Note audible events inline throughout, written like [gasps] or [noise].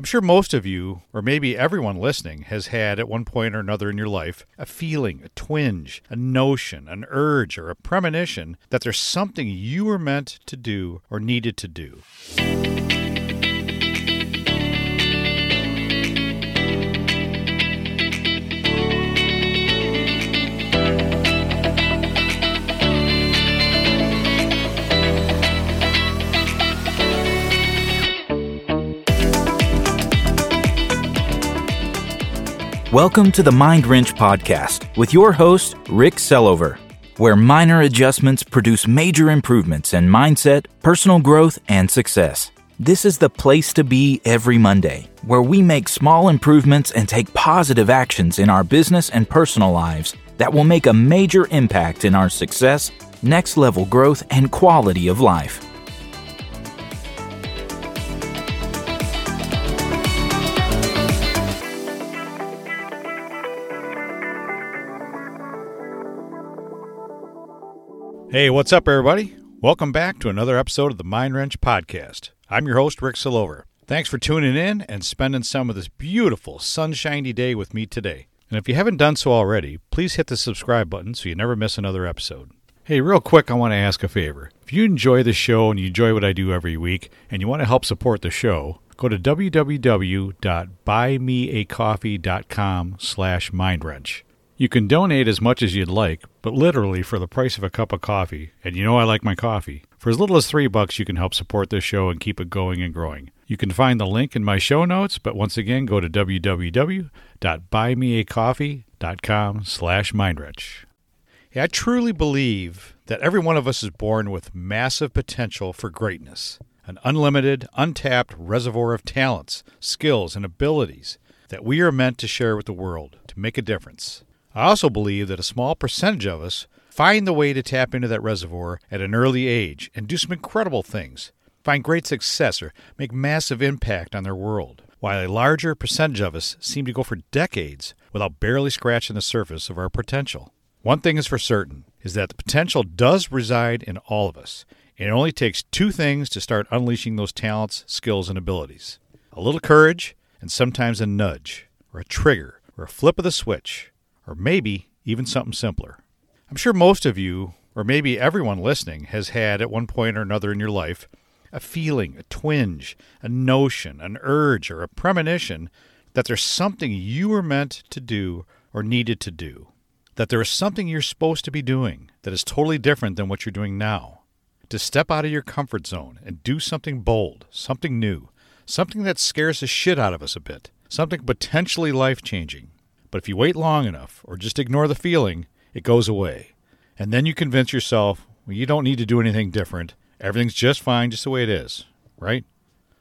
I'm sure most of you, or maybe everyone listening, has had at one point or another in your life a feeling, a twinge, a notion, an urge, or a premonition that there's something you were meant to do or needed to do. Welcome to the Mind Wrench Podcast with your host, Rick Sellover, where minor adjustments produce major improvements in mindset, personal growth, and success. This is the place to be every Monday, where we make small improvements and take positive actions in our business and personal lives that will make a major impact in our success, next level growth, and quality of life. Hey, what's up, everybody? Welcome back to another episode of the Mind Wrench Podcast. I'm your host, Rick Silover. Thanks for tuning in and spending some of this beautiful, sunshiny day with me today. And if you haven't done so already, please hit the subscribe button so you never miss another episode. Hey, real quick, I want to ask a favor. If you enjoy the show and you enjoy what I do every week and you want to help support the show, go to www.buymeacoffee.com slash mindwrench. You can donate as much as you'd like, but literally for the price of a cup of coffee, and you know I like my coffee. For as little as three bucks, you can help support this show and keep it going and growing. You can find the link in my show notes, but once again, go to www.buymeacoffee.com slash mindwrench. I truly believe that every one of us is born with massive potential for greatness, an unlimited, untapped reservoir of talents, skills, and abilities that we are meant to share with the world to make a difference. I also believe that a small percentage of us find the way to tap into that reservoir at an early age and do some incredible things, find great success, or make massive impact on their world, while a larger percentage of us seem to go for decades without barely scratching the surface of our potential. One thing is for certain is that the potential does reside in all of us. And it only takes two things to start unleashing those talents, skills, and abilities a little courage, and sometimes a nudge, or a trigger, or a flip of the switch or maybe even something simpler. I'm sure most of you, or maybe everyone listening, has had at one point or another in your life a feeling, a twinge, a notion, an urge, or a premonition that there's something you were meant to do or needed to do. That there is something you're supposed to be doing that is totally different than what you're doing now. To step out of your comfort zone and do something bold, something new, something that scares the shit out of us a bit, something potentially life changing. But if you wait long enough or just ignore the feeling, it goes away. And then you convince yourself, well, you don't need to do anything different. Everything's just fine just the way it is, right?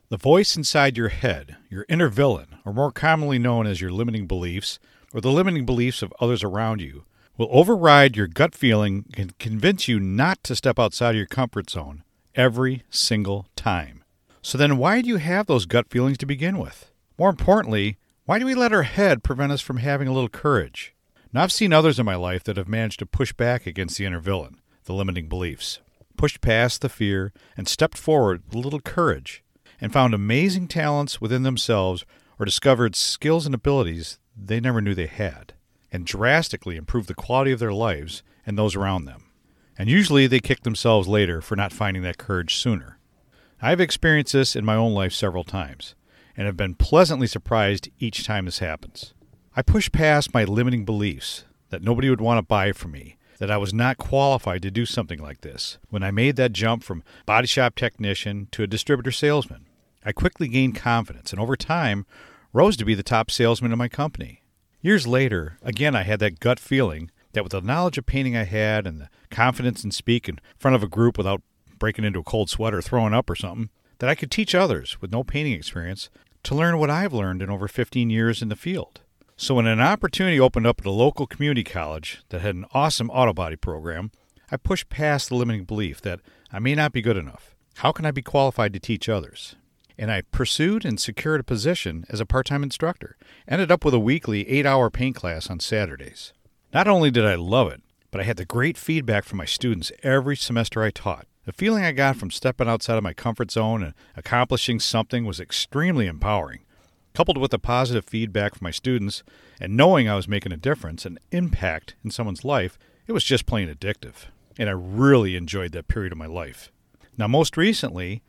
The voice inside your head, your inner villain, or more commonly known as your limiting beliefs, or the limiting beliefs of others around you, will override your gut feeling and convince you not to step outside of your comfort zone every single time. So then, why do you have those gut feelings to begin with? More importantly, why do we let our head prevent us from having a little courage? Now, I've seen others in my life that have managed to push back against the inner villain, the limiting beliefs, pushed past the fear, and stepped forward with a little courage, and found amazing talents within themselves or discovered skills and abilities they never knew they had, and drastically improved the quality of their lives and those around them. And usually they kick themselves later for not finding that courage sooner. I've experienced this in my own life several times and have been pleasantly surprised each time this happens. I push past my limiting beliefs that nobody would want to buy from me, that I was not qualified to do something like this. When I made that jump from body shop technician to a distributor salesman, I quickly gained confidence and over time rose to be the top salesman in my company. Years later, again, I had that gut feeling that with the knowledge of painting I had and the confidence in speak in front of a group without breaking into a cold sweat or throwing up or something, that I could teach others with no painting experience to learn what I've learned in over 15 years in the field. So, when an opportunity opened up at a local community college that had an awesome auto body program, I pushed past the limiting belief that I may not be good enough. How can I be qualified to teach others? And I pursued and secured a position as a part time instructor, ended up with a weekly eight hour paint class on Saturdays. Not only did I love it, but I had the great feedback from my students every semester I taught. The feeling I got from stepping outside of my comfort zone and accomplishing something was extremely empowering. coupled with the positive feedback from my students and knowing I was making a difference, an impact in someone's life, it was just plain addictive. And I really enjoyed that period of my life. Now, most recently,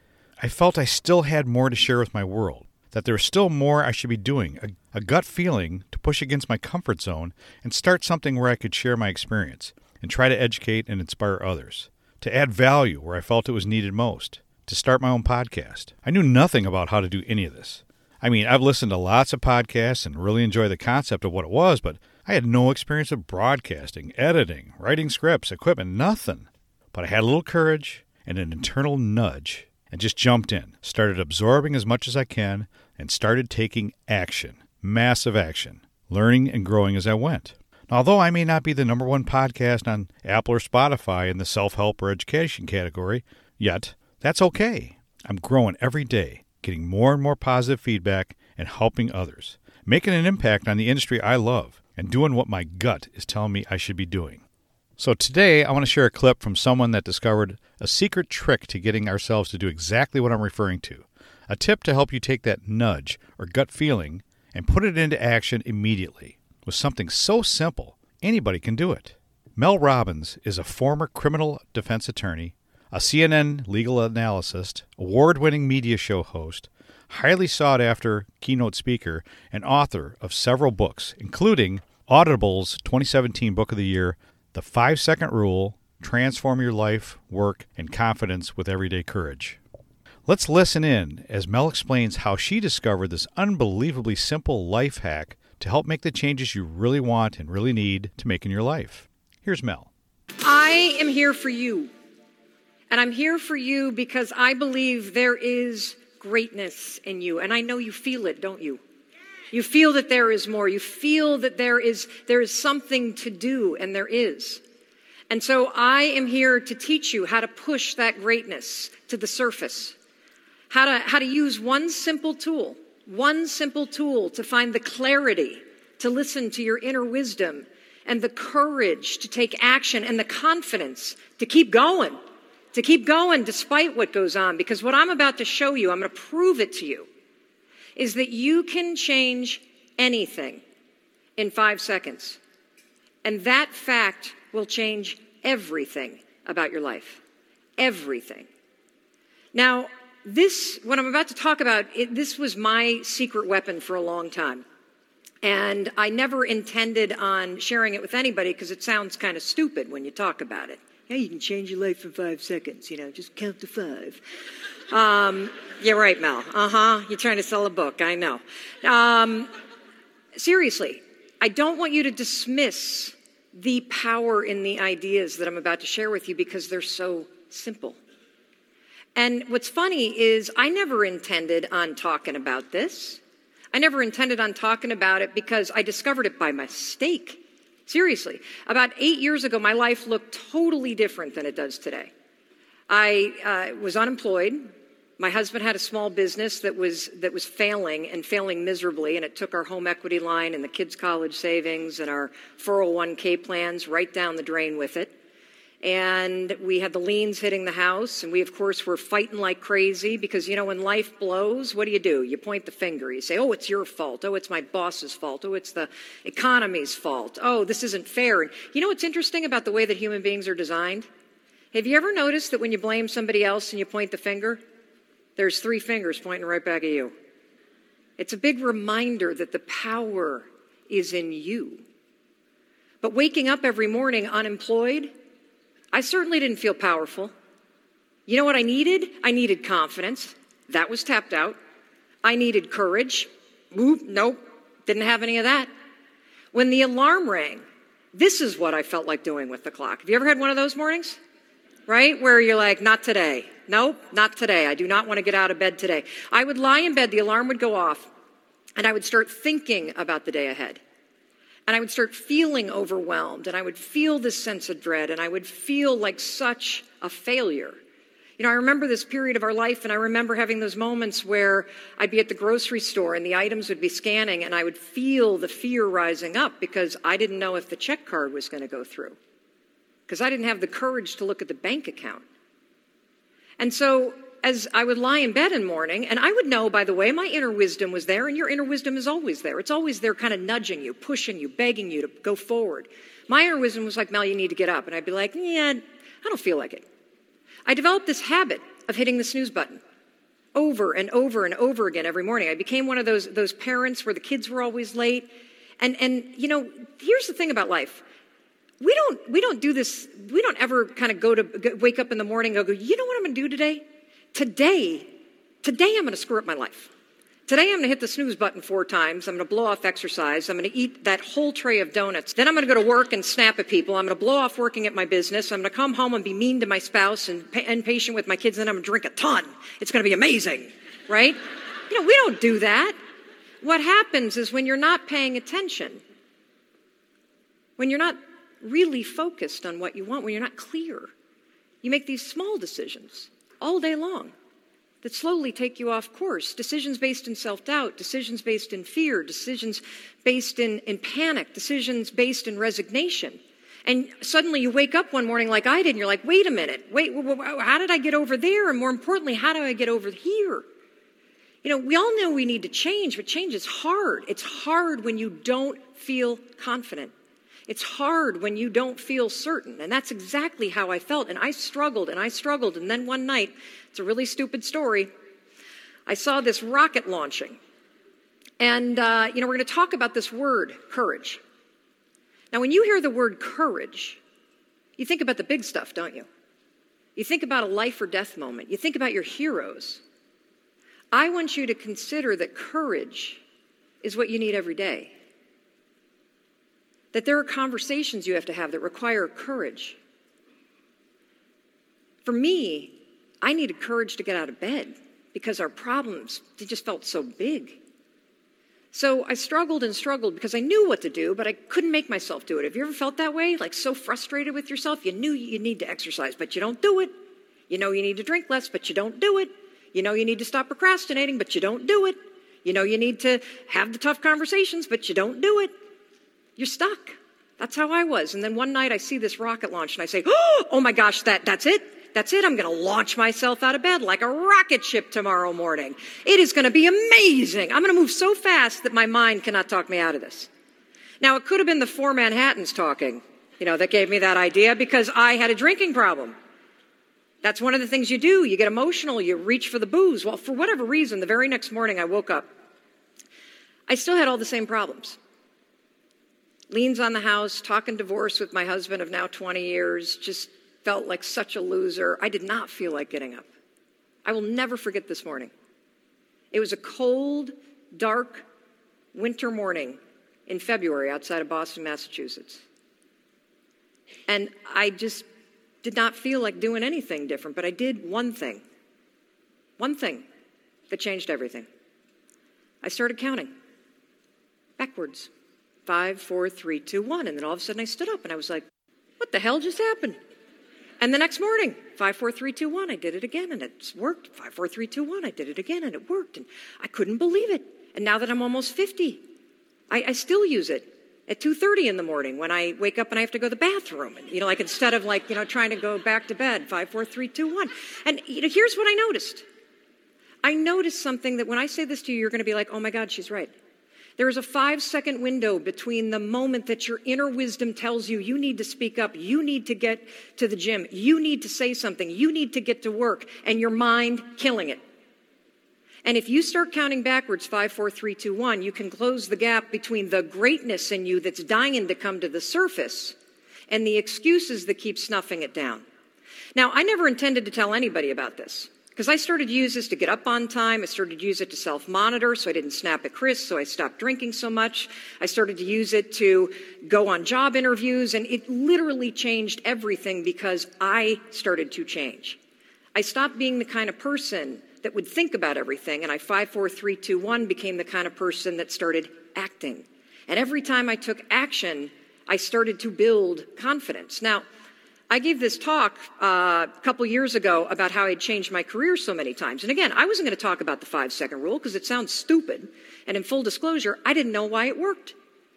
I felt I still had more to share with my world, that there was still more I should be doing, a, a gut feeling to push against my comfort zone and start something where I could share my experience and try to educate and inspire others, to add value where I felt it was needed most, to start my own podcast. I knew nothing about how to do any of this. I mean, I've listened to lots of podcasts and really enjoy the concept of what it was, but I had no experience of broadcasting, editing, writing scripts, equipment, nothing. But I had a little courage and an internal nudge and just jumped in, started absorbing as much as I can, and started taking action, massive action, learning and growing as I went. Although I may not be the number one podcast on Apple or Spotify in the self help or education category yet, that's okay. I'm growing every day, getting more and more positive feedback and helping others, making an impact on the industry I love, and doing what my gut is telling me I should be doing. So today, I want to share a clip from someone that discovered a secret trick to getting ourselves to do exactly what I'm referring to. A tip to help you take that nudge or gut feeling and put it into action immediately with something so simple, anybody can do it. Mel Robbins is a former criminal defense attorney, a CNN legal analyst, award winning media show host, highly sought after keynote speaker, and author of several books, including Audible's 2017 Book of the Year, The Five Second Rule Transform Your Life, Work, and Confidence with Everyday Courage. Let's listen in as Mel explains how she discovered this unbelievably simple life hack to help make the changes you really want and really need to make in your life. Here's Mel. I am here for you. And I'm here for you because I believe there is greatness in you. And I know you feel it, don't you? You feel that there is more. You feel that there is, there is something to do, and there is. And so I am here to teach you how to push that greatness to the surface. How to, how to use one simple tool one simple tool to find the clarity to listen to your inner wisdom and the courage to take action and the confidence to keep going, to keep going despite what goes on. Because what I'm about to show you, I'm going to prove it to you, is that you can change anything in five seconds. And that fact will change everything about your life. Everything. Now, this, what I'm about to talk about, it, this was my secret weapon for a long time. And I never intended on sharing it with anybody because it sounds kind of stupid when you talk about it. Yeah, you can change your life in five seconds, you know, just count to five. Um, you're right, Mel. Uh huh. You're trying to sell a book, I know. Um, seriously, I don't want you to dismiss the power in the ideas that I'm about to share with you because they're so simple. And what's funny is I never intended on talking about this. I never intended on talking about it because I discovered it by mistake. Seriously. About eight years ago, my life looked totally different than it does today. I uh, was unemployed. My husband had a small business that was, that was failing and failing miserably, and it took our home equity line and the kids' college savings and our 401k plans right down the drain with it and we had the liens hitting the house. And we of course were fighting like crazy because you know when life blows what do you do? You point the finger. You say oh it's your fault. Oh it's my boss's fault. Oh it's the economy's fault. Oh this isn't fair. And you know what's interesting about the way that human beings are designed? Have you ever noticed that when you blame somebody else and you point the finger there's three fingers pointing right back at you? It's a big reminder that the power is in you. But waking up every morning unemployed I certainly didn't feel powerful. You know what I needed? I needed confidence. That was tapped out. I needed courage. Oop, nope, didn't have any of that. When the alarm rang, this is what I felt like doing with the clock. Have you ever had one of those mornings? Right? Where you're like, not today. Nope, not today. I do not want to get out of bed today. I would lie in bed, the alarm would go off, and I would start thinking about the day ahead. And I would start feeling overwhelmed, and I would feel this sense of dread, and I would feel like such a failure. You know, I remember this period of our life, and I remember having those moments where I'd be at the grocery store and the items would be scanning, and I would feel the fear rising up because I didn't know if the check card was going to go through, because I didn't have the courage to look at the bank account. And so as I would lie in bed in morning, and I would know, by the way, my inner wisdom was there, and your inner wisdom is always there. It's always there, kind of nudging you, pushing you, begging you to go forward. My inner wisdom was like, Mel, you need to get up. And I'd be like, yeah, I don't feel like it. I developed this habit of hitting the snooze button over and over and over again every morning. I became one of those, those parents where the kids were always late. And, and, you know, here's the thing about life. We don't, we don't do this, we don't ever kind of go to wake up in the morning and go, you know what I'm going to do today? Today, today I'm going to screw up my life. Today I'm going to hit the snooze button four times. I'm going to blow off exercise. I'm going to eat that whole tray of donuts. Then I'm going to go to work and snap at people. I'm going to blow off working at my business. I'm going to come home and be mean to my spouse and impatient with my kids. And then I'm going to drink a ton. It's going to be amazing, right? You know, we don't do that. What happens is when you're not paying attention, when you're not really focused on what you want, when you're not clear, you make these small decisions all day long that slowly take you off course. Decisions based in self doubt, decisions based in fear, decisions based in, in panic, decisions based in resignation. And suddenly you wake up one morning like I did, and you're like, wait a minute, wait, how did I get over there? And more importantly, how do I get over here? You know, we all know we need to change, but change is hard. It's hard when you don't feel confident. It's hard when you don't feel certain. And that's exactly how I felt. And I struggled and I struggled. And then one night, it's a really stupid story, I saw this rocket launching. And, uh, you know, we're going to talk about this word, courage. Now, when you hear the word courage, you think about the big stuff, don't you? You think about a life or death moment. You think about your heroes. I want you to consider that courage is what you need every day. That there are conversations you have to have that require courage. For me, I needed courage to get out of bed because our problems they just felt so big. So I struggled and struggled because I knew what to do, but I couldn't make myself do it. Have you ever felt that way? Like so frustrated with yourself? You knew you need to exercise, but you don't do it. You know you need to drink less, but you don't do it. You know you need to stop procrastinating, but you don't do it. You know you need to have the tough conversations, but you don't do it. You're stuck. That's how I was. And then one night I see this rocket launch and I say, oh, [gasps] oh my gosh, that, that's it. That's it. I'm going to launch myself out of bed like a rocket ship tomorrow morning. It is going to be amazing. I'm going to move so fast that my mind cannot talk me out of this. Now, it could have been the four Manhattans talking, you know, that gave me that idea because I had a drinking problem. That's one of the things you do. You get emotional, you reach for the booze. Well, for whatever reason, the very next morning I woke up. I still had all the same problems. Liens on the house, talking divorce with my husband of now 20 years, just felt like such a loser. I did not feel like getting up. I will never forget this morning. It was a cold, dark winter morning in February outside of Boston, Massachusetts. And I just did not feel like doing anything different, but I did one thing. One thing that changed everything. I started counting backwards five, four, three, two, one. And then all of a sudden I stood up and I was like, what the hell just happened? And the next morning, five, four, three, two, one, I did it again and it worked. Five, four, three, two, one, I did it again and it worked. And I couldn't believe it. And now that I'm almost 50, I, I still use it at 2.30 in the morning when I wake up and I have to go to the bathroom. And, you know, like instead of like, you know, trying to go back to bed, five, four, three, two, one. And you know, here's what I noticed. I noticed something that when I say this to you, you're going to be like, oh my God, she's right. There is a five second window between the moment that your inner wisdom tells you you need to speak up, you need to get to the gym, you need to say something, you need to get to work, and your mind killing it. And if you start counting backwards, five, four, three, two, one, you can close the gap between the greatness in you that's dying to come to the surface and the excuses that keep snuffing it down. Now, I never intended to tell anybody about this. Because I started to use this to get up on time. I started to use it to self monitor so I didn't snap at Chris, so I stopped drinking so much. I started to use it to go on job interviews, and it literally changed everything because I started to change. I stopped being the kind of person that would think about everything, and I 5, 4, 3, 2, 1 became the kind of person that started acting. And every time I took action, I started to build confidence. Now, I gave this talk uh, a couple years ago about how I'd changed my career so many times. And again, I wasn't going to talk about the five second rule because it sounds stupid. And in full disclosure, I didn't know why it worked.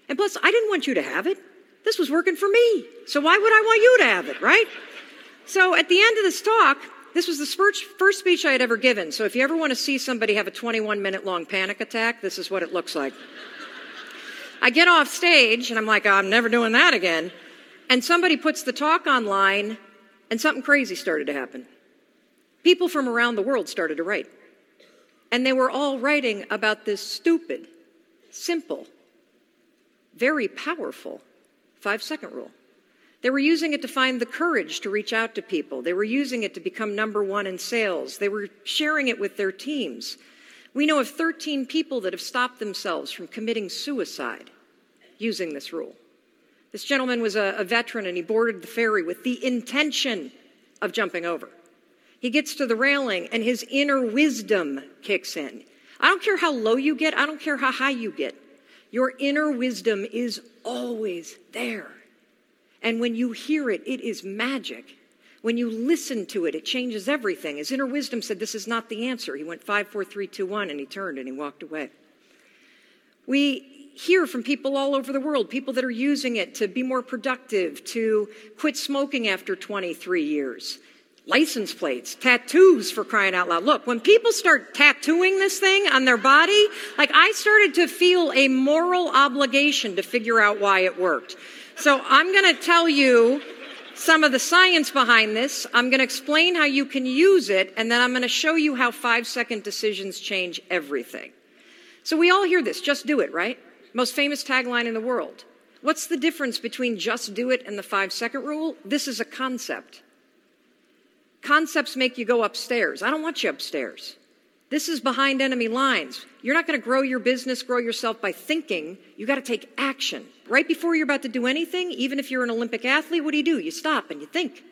And plus, I didn't want you to have it. This was working for me. So why would I want you to have it, right? So at the end of this talk, This was the first, speech I had ever given. So if you ever want to see somebody have a 21 minute long panic attack, this is what it looks like. I get off stage and I'm like, oh, I'm never doing that again. And somebody puts the talk online and something crazy started to happen. People from around the world started to write. And they were all writing about this stupid, simple, very powerful five second rule. They were using it to find the courage to reach out to people. They were using it to become number one in sales. They were sharing it with their teams. We know of 13 people that have stopped themselves from committing suicide using this rule. This gentleman was a, a, veteran and he boarded the ferry with the intention of jumping over. He gets to the railing and his inner wisdom kicks in. I don't care how low you get, I don't care how high you get. Your inner wisdom is always there. And when you hear it, it is magic. When you listen to it, it changes everything. His inner wisdom said, This is not the answer. He went five, four, three, two, one, and he turned and he walked away. We hear from people all over the world, people that are using it to be more productive, to quit smoking after 23 years. License plates, tattoos for crying out loud. Look, when people start tattooing this thing on their body, like I started to feel a moral obligation to figure out why it worked. So I'm going to tell you some of the science behind this. I'm going to explain how you can use it, and then I'm going to show you how five second decisions change everything. So we all hear this just do it, right? Most famous tagline in the world. What's the difference between just do it and the five second rule? This is a concept. Concepts make you go upstairs. I don't want you upstairs. This is behind enemy lines. You're not going to grow your business, grow yourself by thinking. You got to take action. Right before you're about to do anything, even if you're an Olympic athlete, what do you do? You stop and you think.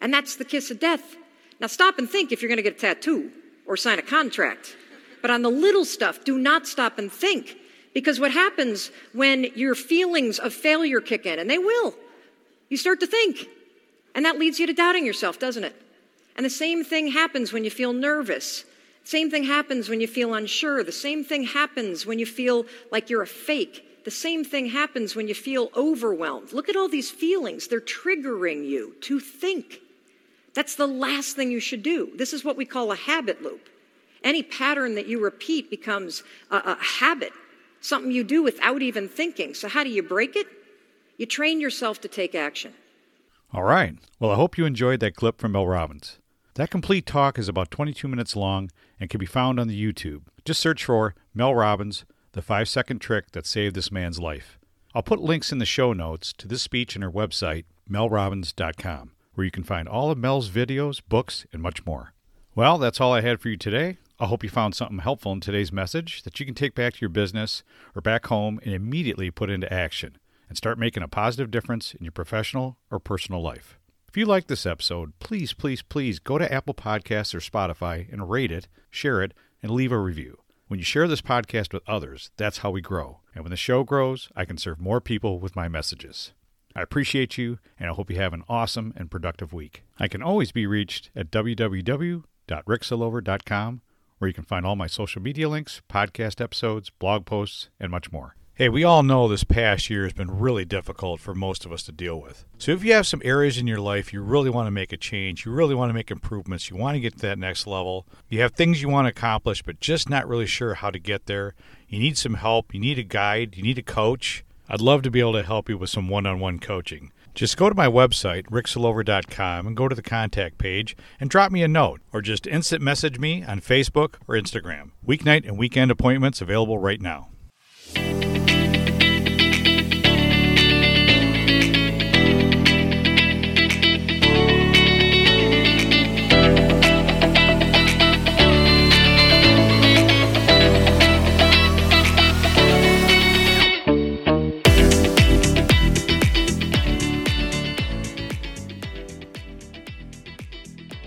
And that's the kiss of death. Now stop and think if you're going to get a tattoo or sign a contract. But on the little stuff, do not stop and think. Because what happens when your feelings of failure kick in, and they will, you start to think. And that leads you to doubting yourself, doesn't it? And the same thing happens when you feel nervous same thing happens when you feel unsure. The same thing happens when you feel like you're a fake. The same thing happens when you feel overwhelmed. Look at all these feelings. They're triggering you to think. That's the last thing you should do. This is what we call a habit loop. Any pattern that you repeat becomes a, a habit, something you do without even thinking. So, how do you break it? You train yourself to take action. All right. Well, I hope you enjoyed that clip from Mel Robbins. That complete talk is about 22 minutes long and can be found on the YouTube. Just search for Mel Robbins, the five second trick that saved this man's life. I'll put links in the show notes to this speech and her website, melrobbins.com, where you can find all of Mel's videos, books, and much more. Well, that's all I had for you today. I hope you found something helpful in today's message that you can take back to your business or back home and immediately put into action and start making a positive difference in your professional or personal life. If you like this episode, please, please, please go to Apple Podcasts or Spotify and rate it, share it, and leave a review. When you share this podcast with others, that's how we grow. And when the show grows, I can serve more people with my messages. I appreciate you, and I hope you have an awesome and productive week. I can always be reached at www.ricksolover.com, where you can find all my social media links, podcast episodes, blog posts, and much more. Hey, we all know this past year has been really difficult for most of us to deal with. So, if you have some areas in your life you really want to make a change, you really want to make improvements, you want to get to that next level, you have things you want to accomplish, but just not really sure how to get there, you need some help, you need a guide, you need a coach, I'd love to be able to help you with some one on one coaching. Just go to my website, ricksolover.com, and go to the contact page and drop me a note or just instant message me on Facebook or Instagram. Weeknight and weekend appointments available right now.